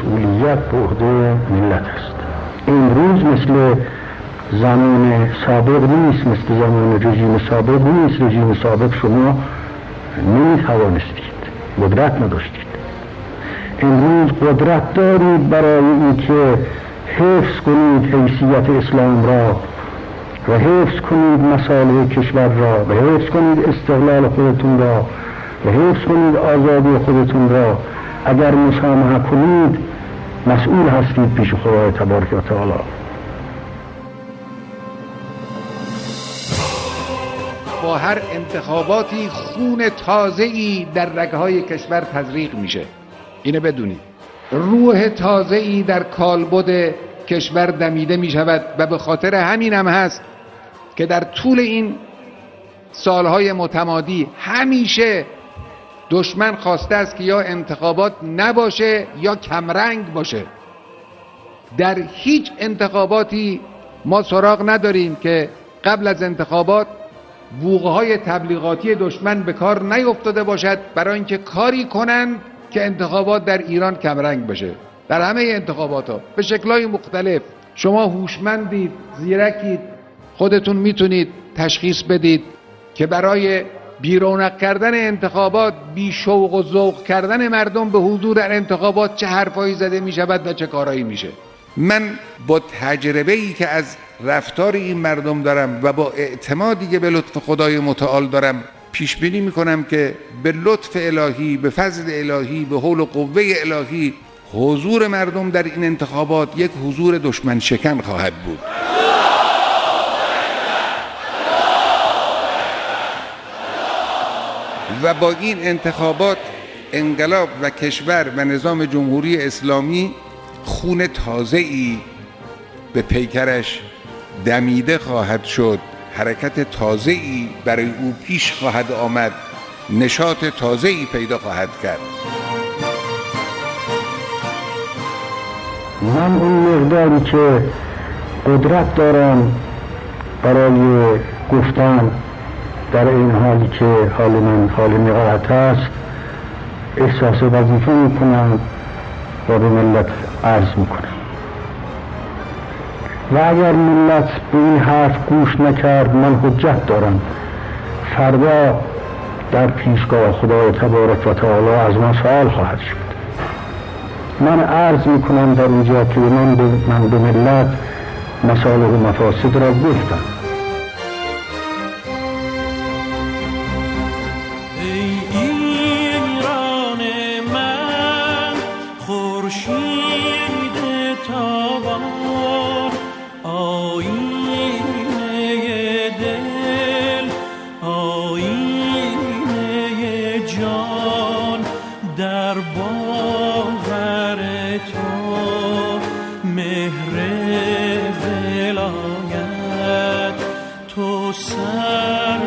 مسئولیت به عهده ملت است. امروز مثل زمان سابق نیست مثل زمان رژیم سابق نیست. رژیم سابق شما نمی توانستید قدرت نداشتید. امروز قدرت دارید برای اینکه حفظ کنید حیثیت اسلام را و حفظ کنید مسائل کشور را و حفظ کنید استقلال خودتون را و حفظ کنید آزادی خودتون را. اگر مسامحه کنید مسئول هستید پیش خدای تبارک و تعالی. با هر انتخاباتی خون تازه‌ای در رگه های کشور تزریق میشه. اینه بدونید. روح تازه‌ای در کالبد کشور دمیده می شود و به خاطر همین هم هست که در طول این سالهای متمادی همیشه دشمن خواسته است که یا انتخابات نباشه یا کمرنگ باشه. در هیچ انتخاباتی ما سراغ نداریم که قبل از انتخابات بوغه های تبلیغاتی دشمن به کار نیفتاده باشد برای اینکه کاری کنند که انتخابات در ایران کمرنگ بشه. در همه انتخابات ها به شکلهای مختلف. شما هوشمندید زیرکید خودتون می‌تونید تشخیص بدید که برای بیرونق کردن انتخابات بی شوق و ذوق کردن مردم به حضور در انتخابات چه حرفایی زده می شود و چه کارایی میشه. من با تجربه ای که از رفتار این مردم دارم و با اعتمادی که به لطف خدای متعال دارم پیش بینی می‌کنم که به لطف الهی به فضل الهی به حول و قوه الهی حضور مردم در این انتخابات یک حضور دشمن شکن خواهد بود. و با این انتخابات انقلاب و کشور و نظام جمهوری اسلامی خون تازه ای به پیکرش دمیده خواهد شد. حرکت تازه ای برای او پیش خواهد آمد. نشاط تازه ای پیدا خواهد کرد. من اون مقداری که قدرت دارم برای گفتن در این حالی که حال من حال نقاهت است احساس وظیفه می‌کنم و به ملت عرض می‌کنم. و اگر ملت به این حرف گوش نکرد من حجت دارم. فردا در پیشگاه خدای تبارک و تعالی از من سوال خواهد شد. من عرض می‌کنم در اینجا که من به, من به ملت مسائل و مفاسد را گفتم. مهر ولایت تو سر